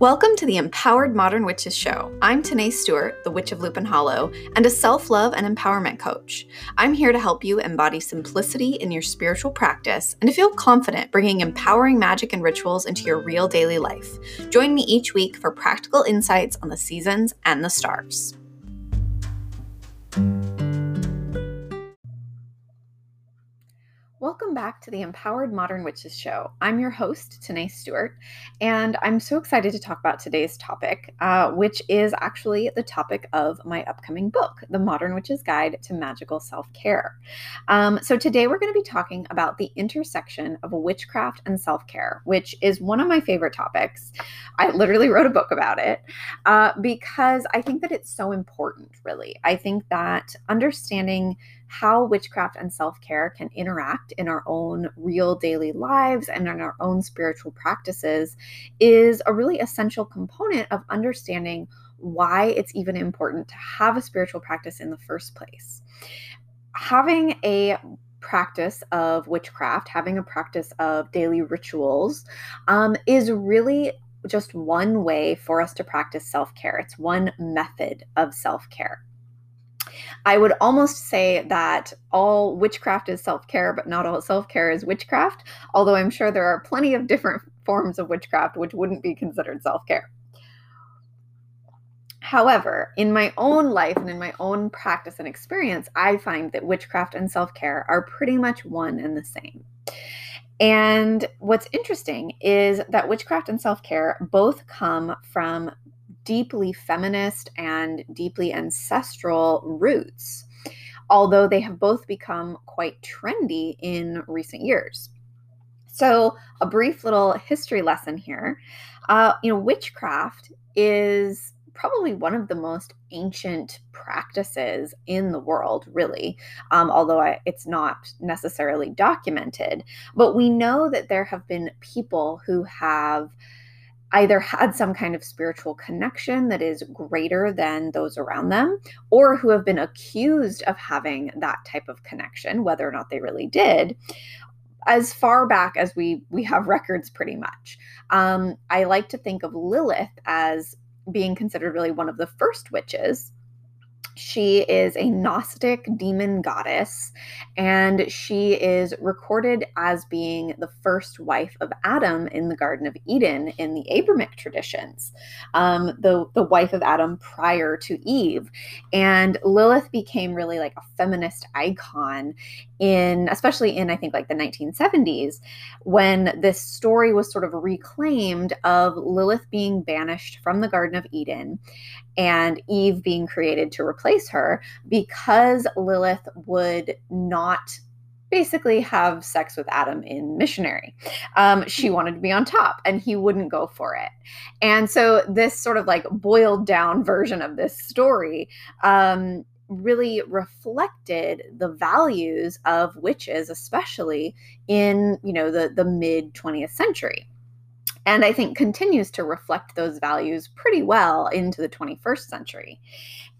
Welcome to the Empowered Modern Witches Show. I'm Tenae Stewart, the Witch of Lupine Hollow, and a self love and empowerment coach. I'm here to help you embody simplicity in your spiritual practice and to feel confident bringing empowering magic and rituals into your real daily life. Join me each week for practical insights on the seasons and the stars. Welcome back to the Empowered Modern Witches Show. I'm your host, Tenae Stewart, and I'm so excited to talk about today's topic, uh, which is actually the topic of my upcoming book, The Modern Witch's Guide to Magickal Self Care. Um, so, today we're going to be talking about the intersection of witchcraft and self care, which is one of my favorite topics. I literally wrote a book about it uh, because I think that it's so important, really. I think that understanding how witchcraft and self care can interact in our own real daily lives and in our own spiritual practices is a really essential component of understanding why it's even important to have a spiritual practice in the first place. Having a practice of witchcraft, having a practice of daily rituals, um, is really just one way for us to practice self care. It's one method of self care. I would almost say that all witchcraft is self care, but not all self care is witchcraft, although I'm sure there are plenty of different forms of witchcraft which wouldn't be considered self care. However, in my own life and in my own practice and experience, I find that witchcraft and self care are pretty much one and the same. And what's interesting is that witchcraft and self care both come from deeply feminist and deeply ancestral roots, although they have both become quite trendy in recent years. So, a brief little history lesson here. Uh, you know, witchcraft is probably one of the most ancient practices in the world, really, um, although I, it's not necessarily documented. But we know that there have been people who have either had some kind of spiritual connection that is greater than those around them, or who have been accused of having that type of connection, whether or not they really did, as far back as we we have records, pretty much. Um, I like to think of Lilith as being considered really one of the first witches she is a Gnostic demon goddess, and she is recorded as being the first wife of Adam in the Garden of Eden in the Abrahamic traditions, um, the, the wife of Adam prior to Eve. And Lilith became really like a feminist icon in, especially in, I think, like the 1970s, when this story was sort of reclaimed of Lilith being banished from the Garden of Eden and Eve being created to replace her because Lilith would not basically have sex with Adam in missionary. Um, she wanted to be on top and he wouldn't go for it. And so, this sort of like boiled down version of this story um, really reflected the values of witches, especially in, you know, the, the mid 20th century and I think continues to reflect those values pretty well into the 21st century.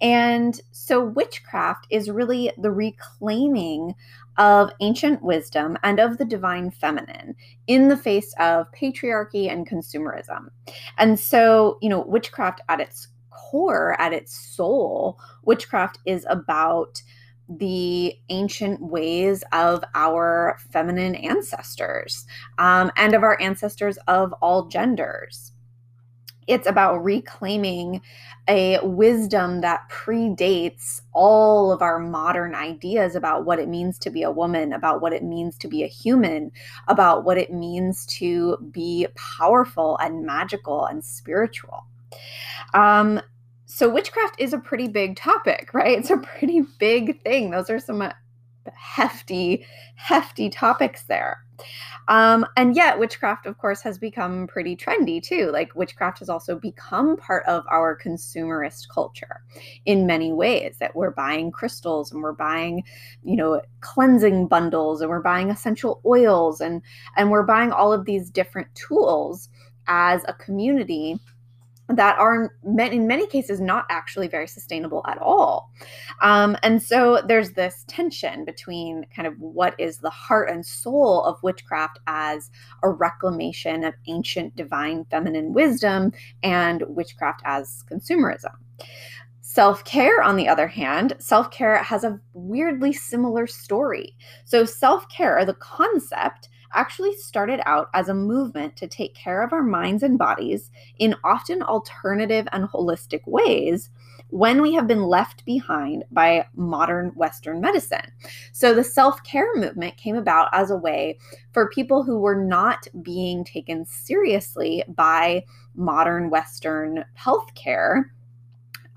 And so, witchcraft is really the reclaiming of ancient wisdom and of the divine feminine in the face of patriarchy and consumerism. And so, you know, witchcraft at its core, at its soul, witchcraft is about the ancient ways of our feminine ancestors um, and of our ancestors of all genders. It's about reclaiming a wisdom that predates all of our modern ideas about what it means to be a woman, about what it means to be a human, about what it means to be powerful and magical and spiritual. Um, so witchcraft is a pretty big topic, right? It's a pretty big thing. Those are some uh, hefty, hefty topics there. Um, and yet, witchcraft, of course, has become pretty trendy too. Like, witchcraft has also become part of our consumerist culture in many ways. That we're buying crystals and we're buying, you know, cleansing bundles and we're buying essential oils and and we're buying all of these different tools as a community that are in many cases not actually very sustainable at all. Um, and so there's this tension between kind of what is the heart and soul of witchcraft as a reclamation of ancient divine feminine wisdom and witchcraft as consumerism. Self care, on the other hand, self care has a weirdly similar story. So, self care, the concept, actually started out as a movement to take care of our minds and bodies in often alternative and holistic ways when we have been left behind by modern Western medicine. So, the self care movement came about as a way for people who were not being taken seriously by modern Western healthcare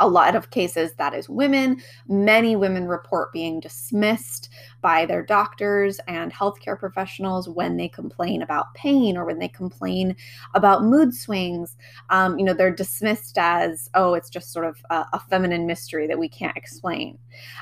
a lot of cases that is women. Many women report being dismissed by their doctors and healthcare professionals when they complain about pain or when they complain about mood swings. Um, you know, they're dismissed as, oh, it's just sort of a, a feminine mystery that we can't explain.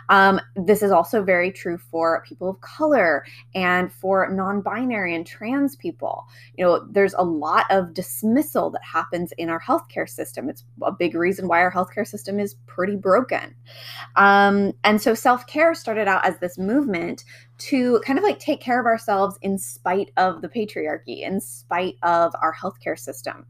Um, this is also very true for people of color and for non binary and trans people. You know, there's a lot of dismissal that happens in our healthcare system. It's a big reason why our healthcare system is pretty broken. Um, and so self care started out as this movement to kind of like take care of ourselves in spite of the patriarchy, in spite of our healthcare system.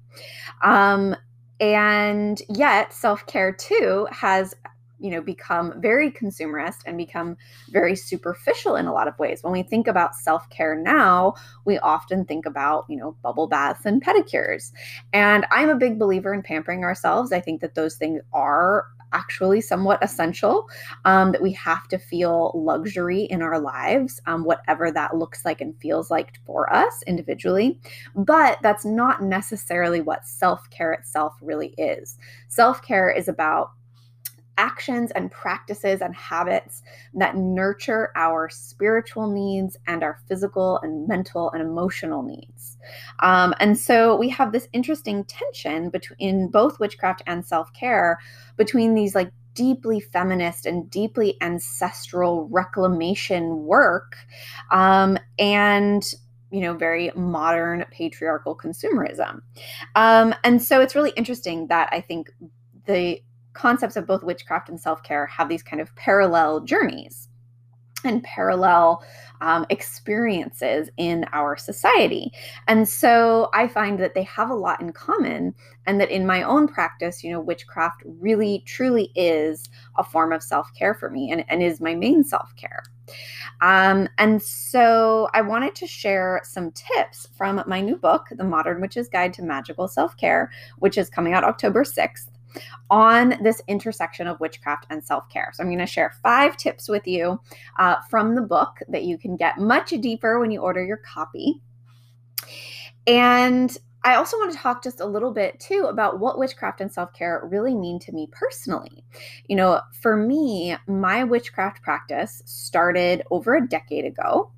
Um, and yet, self care too has you know become very consumerist and become very superficial in a lot of ways when we think about self-care now we often think about you know bubble baths and pedicures and i'm a big believer in pampering ourselves i think that those things are actually somewhat essential, um, that we have to feel luxury in our lives, um, whatever that looks like and feels like for us individually. But that's not necessarily what self care itself really is. Self care is about actions and practices and habits that nurture our spiritual needs and our physical and mental and emotional needs. Um, and so we have this interesting tension between both witchcraft and self care between these like deeply feminist and deeply ancestral reclamation work um, and you know very modern patriarchal consumerism um, and so it's really interesting that i think the concepts of both witchcraft and self care have these kind of parallel journeys and parallel um, experiences in our society. And so I find that they have a lot in common, and that in my own practice, you know, witchcraft really truly is a form of self care for me and, and is my main self care. Um, and so I wanted to share some tips from my new book, The Modern Witch's Guide to Magickal Self Care, which is coming out October 6th on this intersection of witchcraft and self care. So, I'm going to share five tips with you uh, from the book that you can get much deeper when you order your copy. And I also want to talk just a little bit too about what witchcraft and self care really mean to me personally. You know, for me, my witchcraft practice started over a decade ago.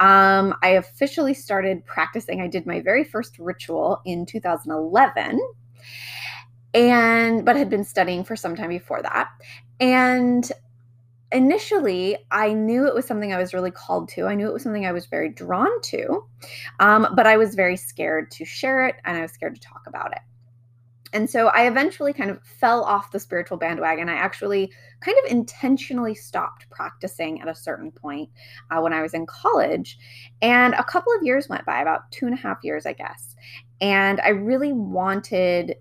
Um, I officially started practicing, I did my very first ritual in 2011 and but had been studying for some time before that and initially i knew it was something i was really called to i knew it was something i was very drawn to um, but i was very scared to share it and i was scared to talk about it and so I eventually kind of fell off the spiritual bandwagon. I actually kind of intentionally stopped practicing at a certain point uh, when I was in college. And a couple of years went by, about two and a half years, I guess. And I really wanted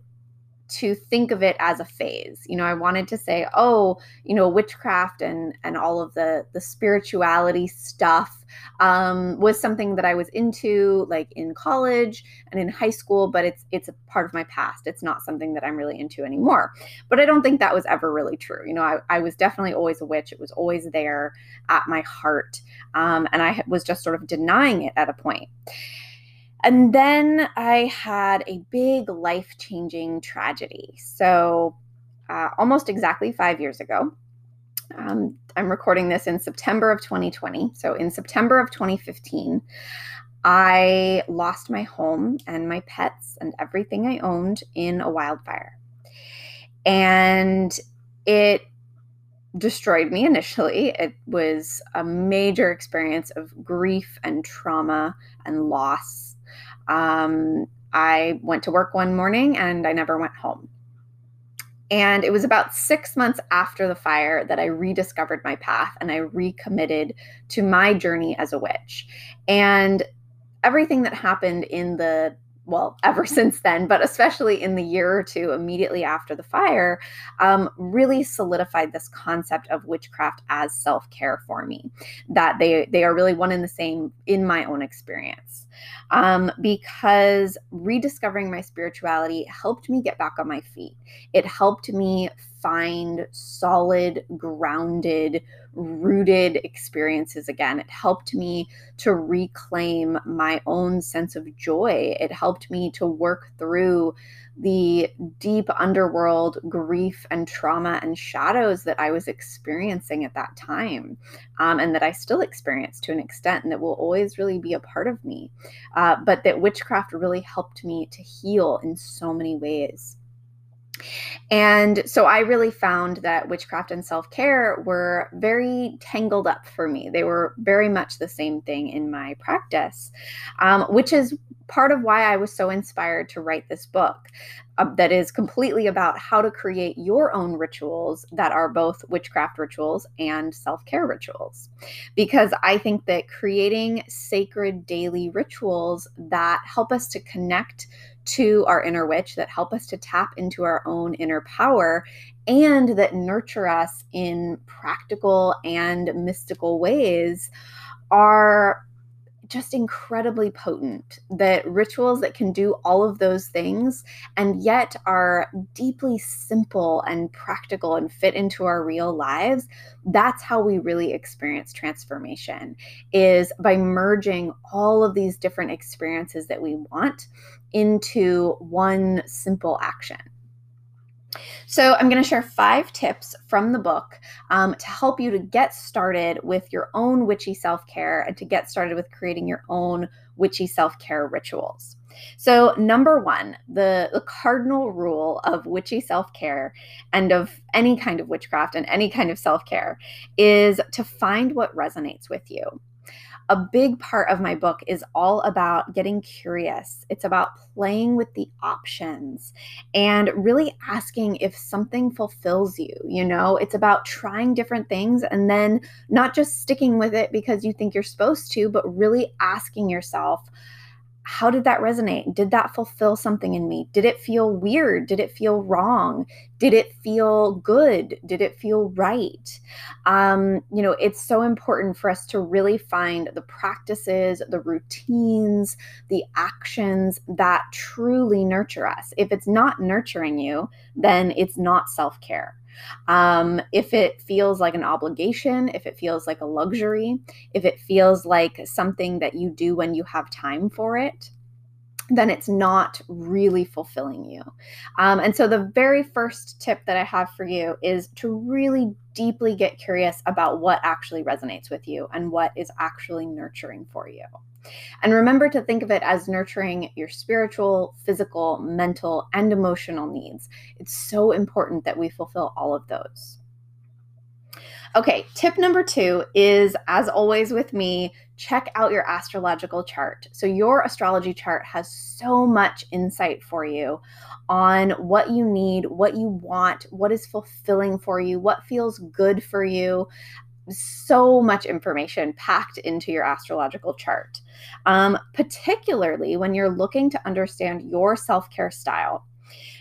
to think of it as a phase. You know i wanted to say oh you know witchcraft and and all of the the spirituality stuff um, was something that i was into like in college and in high school but it's it's a part of my past. It's not something that i'm really into anymore. But i don't think that was ever really true. You know i, I was definitely always a witch. It was always there at my heart um, and i was just sort of denying it at a point and then I had a big life changing tragedy. So, uh, almost exactly five years ago, um, I'm recording this in September of 2020. So, in September of 2015, I lost my home and my pets and everything I owned in a wildfire. And it destroyed me initially. It was a major experience of grief and trauma and loss um, I went to work one morning and I never went home. And it was about six months after the fire that I rediscovered my path and I recommitted to my journey as a witch. And everything that happened in the well, ever since then, but especially in the year or two immediately after the fire, um, really solidified this concept of witchcraft as self care for me. That they they are really one and the same in my own experience. Um, because rediscovering my spirituality helped me get back on my feet. It helped me find solid, grounded, rooted experiences again. It helped me to reclaim my own sense of joy. It helped me to work through the deep underworld grief and trauma and shadows that I was experiencing at that time, um, and that I still experience to an extent, and that will always really be a part of me. Uh, but that witchcraft really helped me to heal in so many ways. And so I really found that witchcraft and self care were very tangled up for me. They were very much the same thing in my practice, um, which is part of why I was so inspired to write this book uh, that is completely about how to create your own rituals that are both witchcraft rituals and self care rituals. Because I think that creating sacred daily rituals that help us to connect to our inner witch, that help us to tap into our own inner power, and that nurture us in practical and mystical ways are just incredibly potent. That rituals that can do all of those things and yet are deeply simple and practical and fit into our real lives. That's how we really experience transformation is by merging all of these different experiences that we want into one simple action. So, I'm going to share five tips from the book um, to help you to get started with your own witchy self care and to get started with creating your own witchy self care rituals. So, number one, the, the cardinal rule of witchy self care and of any kind of witchcraft and any kind of self care is to find what resonates with you a big part of my book is all about getting curious. It's about playing with the options and really asking if something fulfills you. You know, it's about trying different things and then not just sticking with it because you think you're supposed to, but really asking yourself, how did that resonate? Did that fulfill something in me? Did it feel weird? Did it feel wrong? Did it feel good? Did it feel right? Um, you know, it's so important for us to really find the practices, the routines, the actions that truly nurture us. If it's not nurturing you, then it's not self care. Um, if it feels like an obligation, if it feels like a luxury, if it feels like something that you do when you have time for it, then it's not really fulfilling you. Um, and so, the very first tip that I have for you is to really deeply get curious about what actually resonates with you and what is actually nurturing for you. And remember to think of it as nurturing your spiritual, physical, mental, and emotional needs. It's so important that we fulfill all of those. Okay, tip number two is as always with me, check out your astrological chart. So, your astrology chart has so much insight for you on what you need, what you want, what is fulfilling for you, what feels good for you. So much information packed into your astrological chart, um, particularly when you're looking to understand your self care style.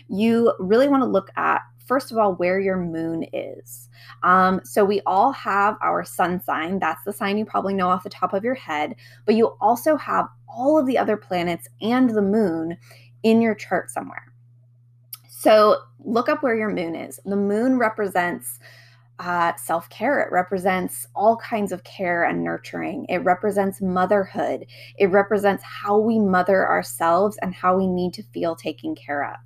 You really want to look at first of all, where your moon is. Um, so we all have our sun sign. That's the sign you probably know off the top of your head. But you also have all of the other planets and the moon in your chart somewhere. So look up where your moon is. The moon represents uh, self care. It represents all kinds of care and nurturing. It represents motherhood. It represents how we mother ourselves and how we need to feel taken care of.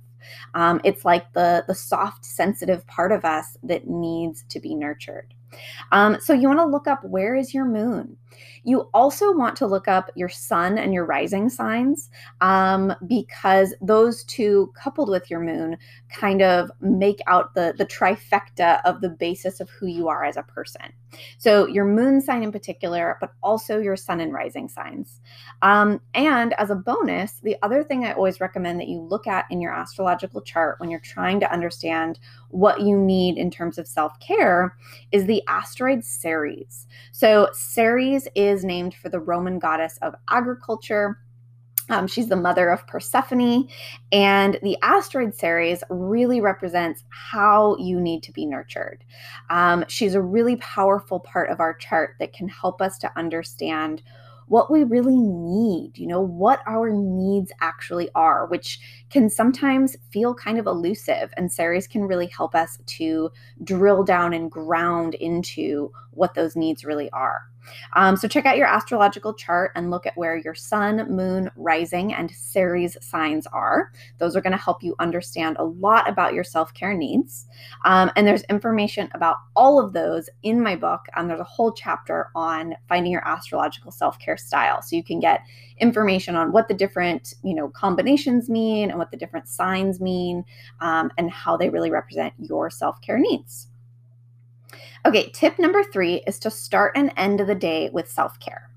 Um, it's like the the soft, sensitive part of us that needs to be nurtured. Um, so you want to look up where is your moon. You also want to look up your sun and your rising signs um, because those two, coupled with your moon, kind of make out the, the trifecta of the basis of who you are as a person. So, your moon sign in particular, but also your sun and rising signs. Um, and as a bonus, the other thing I always recommend that you look at in your astrological chart when you're trying to understand what you need in terms of self care is the asteroid Ceres. So, Ceres is named for the Roman goddess of agriculture. Um, she's the mother of Persephone, and the asteroid Ceres really represents how you need to be nurtured. Um, she's a really powerful part of our chart that can help us to understand what we really need, you know, what our needs actually are, which can sometimes feel kind of elusive. And Ceres can really help us to drill down and ground into what those needs really are. Um, so check out your astrological chart and look at where your sun, moon, rising, and Ceres signs are. Those are going to help you understand a lot about your self care needs. Um, and there's information about all of those in my book. Um, there's a whole chapter on finding your astrological self care style. So you can get information on what the different you know combinations mean and what the different signs mean um, and how they really represent your self care needs. Okay, tip number three is to start and end of the day with self care.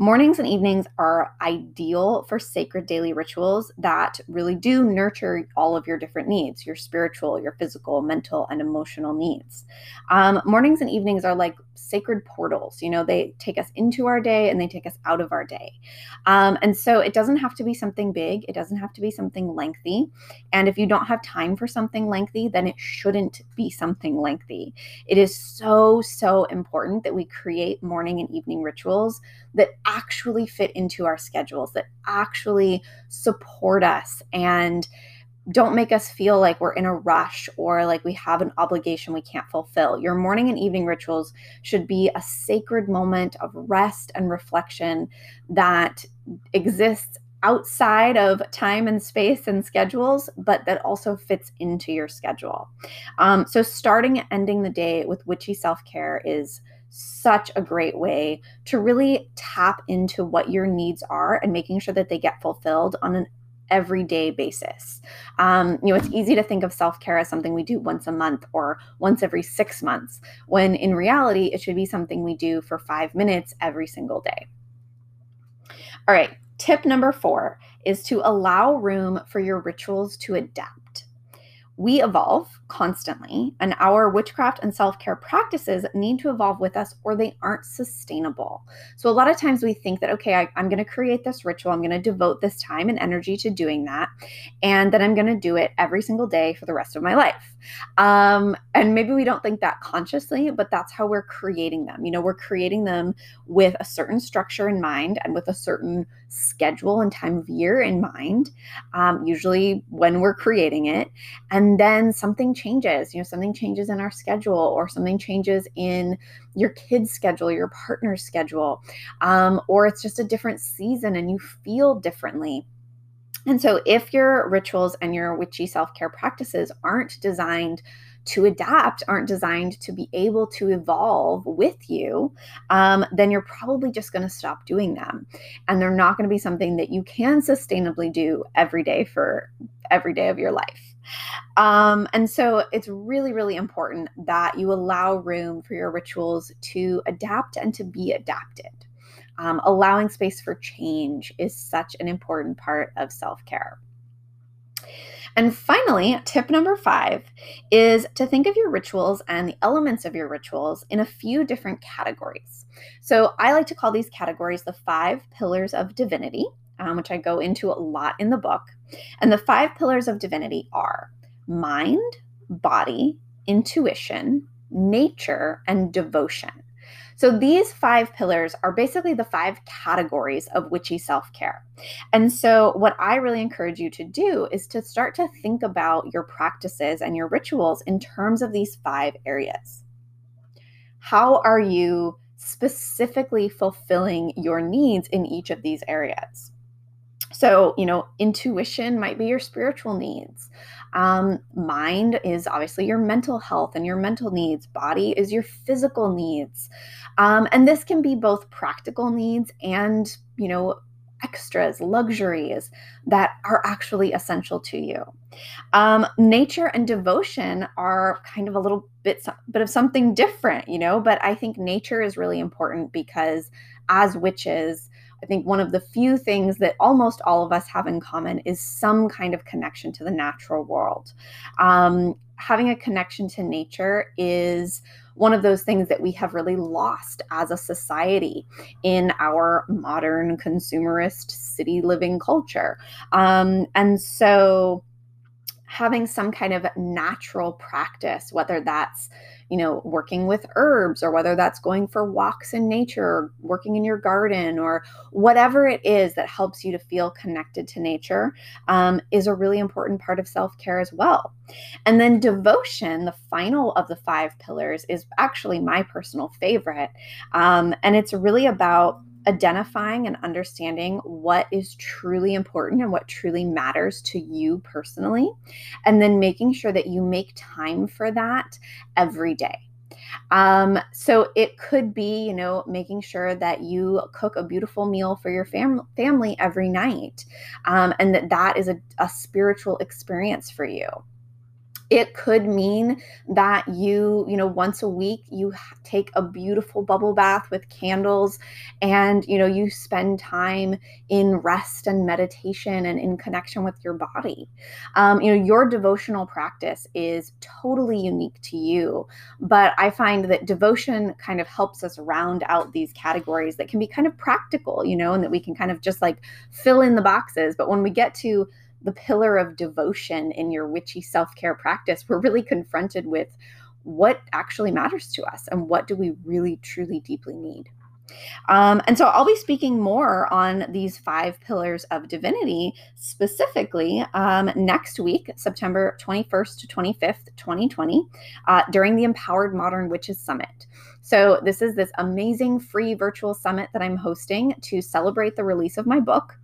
Mornings and evenings are ideal for sacred daily rituals that really do nurture all of your different needs your spiritual, your physical, mental, and emotional needs. Um, mornings and evenings are like sacred portals. You know, they take us into our day and they take us out of our day. Um, and so it doesn't have to be something big, it doesn't have to be something lengthy. And if you don't have time for something lengthy, then it shouldn't be something lengthy. It is so, so important that we create morning and evening rituals that actually fit into our schedules, that actually support us and don't make us feel like we're in a rush or like we have an obligation we can't fulfill. Your morning and evening rituals should be a sacred moment of rest and reflection that exists outside of time and space and schedules, but that also fits into your schedule. Um, so, starting and ending the day with witchy self care is such a great way to really tap into what your needs are and making sure that they get fulfilled on an everyday basis. Um, you know, it's easy to think of self care as something we do once a month or once every six months, when in reality, it should be something we do for five minutes every single day. All right, tip number four is to allow room for your rituals to adapt. We evolve constantly, and our witchcraft and self care practices need to evolve with us or they aren't sustainable. So, a lot of times we think that, okay, I, am going to create this ritual, I'm going to devote this time and energy to doing that, and then I'm going to do it every single day for the rest of my life. Um, and maybe we don't think that consciously, but that's how we're creating them. You know, we're creating them with a certain structure in mind and with a certain schedule and time of year in mind, um, usually when we're creating it. And then something changes, you know, something changes in our schedule or something changes in your kid's schedule, your partner's schedule, um, or it's just a different season and you feel differently. And so, if your rituals and your witchy self care practices aren't designed to adapt, aren't designed to be able to evolve with you, um, then you're probably just going to stop doing them. And they're not going to be something that you can sustainably do every day for every day of your life. Um, and so it's really, really important that you allow room for your rituals to adapt and to be adapted. Um, allowing space for change is such an important part of self care. And finally, tip number five is to think of your rituals and the elements of your rituals in a few different categories. So I like to call these categories the five pillars of divinity, um, which I go into a lot in the book. And the five pillars of divinity are mind, body, intuition, nature, and devotion. So these five pillars are basically the five categories of witchy self care. And so, what I really encourage you to do is to start to think about your practices and your rituals in terms of these five areas. How are you specifically fulfilling your needs in each of these areas? So, you know, intuition might be your spiritual needs. Um, mind is obviously your mental health and your mental needs. Body is your physical needs. Um, and this can be both practical needs and, you know, extras, luxuries that are actually essential to you. Um, nature and devotion are kind of a little bit, bit of something different, you know, but I think nature is really important because as witches, I think one of the few things that almost all of us have in common is some kind of connection to the natural world. Um, having a connection to nature is one of those things that we have really lost as a society in our modern consumerist city living culture. Um, and so, having some kind of natural practice, whether that's you know, working with herbs or whether that's going for walks in nature, or working in your garden, or whatever it is that helps you to feel connected to nature um, is a really important part of self care as well. And then devotion, the final of the five pillars, is actually my personal favorite. Um, and it's really about identifying and understanding what is truly important and what truly matters to you personally, and then making sure that you make time for that every day. Um, so it could be, you know, making sure that you cook a beautiful meal for your fam- family every night, um, and that that is a, a spiritual experience for you it could mean that you you know once a week you take a beautiful bubble bath with candles and you know you spend time in rest and meditation and in connection with your body. Um, you know your devotional practice is totally unique to you but i find that devotion kind of helps us round out these categories that can be kind of practical you know and that we can kind of just like fill in the boxes. But when we get to the pillar of devotion in your witchy self care practice, we're really confronted with what actually matters to us and what do we really, truly, deeply need. Um, and so I'll be speaking more on these five pillars of divinity specifically um, next week, September 21st to 25th, 2020, uh, during the Empowered Modern Witches Summit. So, this is this amazing free virtual summit that I'm hosting to celebrate the release of my book.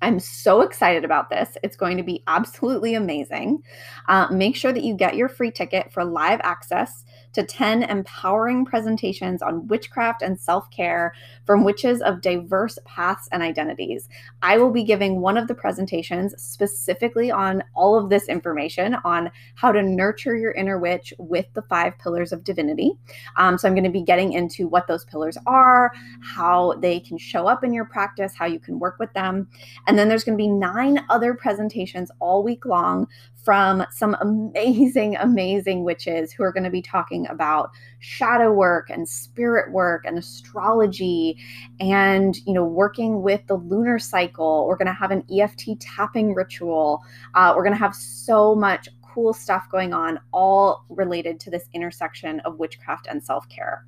I'm so excited about this. It's going to be absolutely amazing. Uh, make sure that you get your free ticket for live access to 10 empowering presentations on witchcraft and self care from witches of diverse paths and identities. I will be giving one of the presentations specifically on all of this information on how to nurture your inner witch with the five pillars of divinity. Um, so I'm going to be getting into what those pillars are, how they can show up in your practice, how you can work with them. And then there's going to be nine other presentations all week long from some amazing, amazing witches who are going to be talking about shadow work and spirit work and astrology and, you know, working with the lunar cycle. We're going to have an EFT tapping ritual. Uh, we're going to have so much cool stuff going on, all related to this intersection of witchcraft and self care.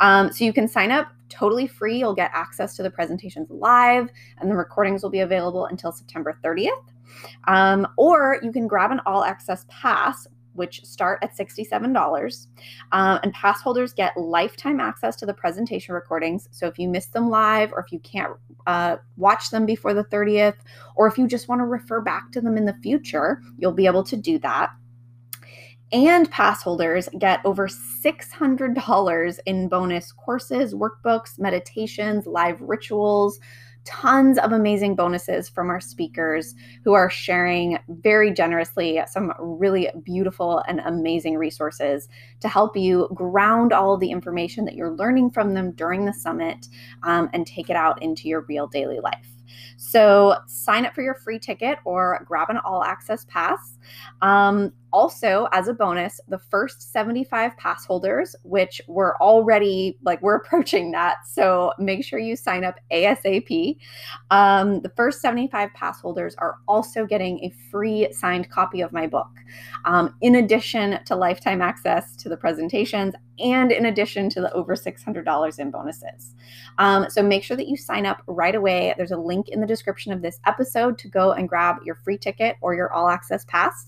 Um, so you can sign up totally free. You'll get access to the presentations live, and the recordings will be available until September 30th. Um, or you can grab an all access pass, which start at $67. Um, and pass holders get lifetime access to the presentation recordings. So if you miss them live, or if you can't uh, watch them before the 30th, or if you just want to refer back to them in the future, you'll be able to do that. And pass holders get over $600 in bonus courses, workbooks, meditations, live rituals, tons of amazing bonuses from our speakers who are sharing very generously some really beautiful and amazing resources to help you ground all the information that you're learning from them during the summit um, and take it out into your real daily life. So sign up for your free ticket or grab an all access pass. Um, also, as a bonus, the first 75 pass holders, which we're already like, we're approaching that. So make sure you sign up ASAP. Um, the first 75 pass holders are also getting a free signed copy of my book, um, in addition to lifetime access to the presentations and in addition to the over $600 in bonuses. Um, so make sure that you sign up right away. There's a link in the description of this episode to go and grab your free ticket or your all access pass. Podcast.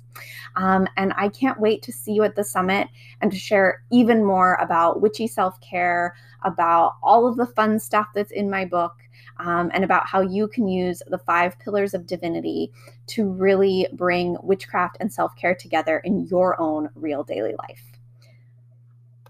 Um, and I can't wait to see you at the summit and to share even more about witchy self care, about all of the fun stuff that's in my book. Um, and about how you can use the five pillars of divinity to really bring witchcraft and self care together in your own real daily life.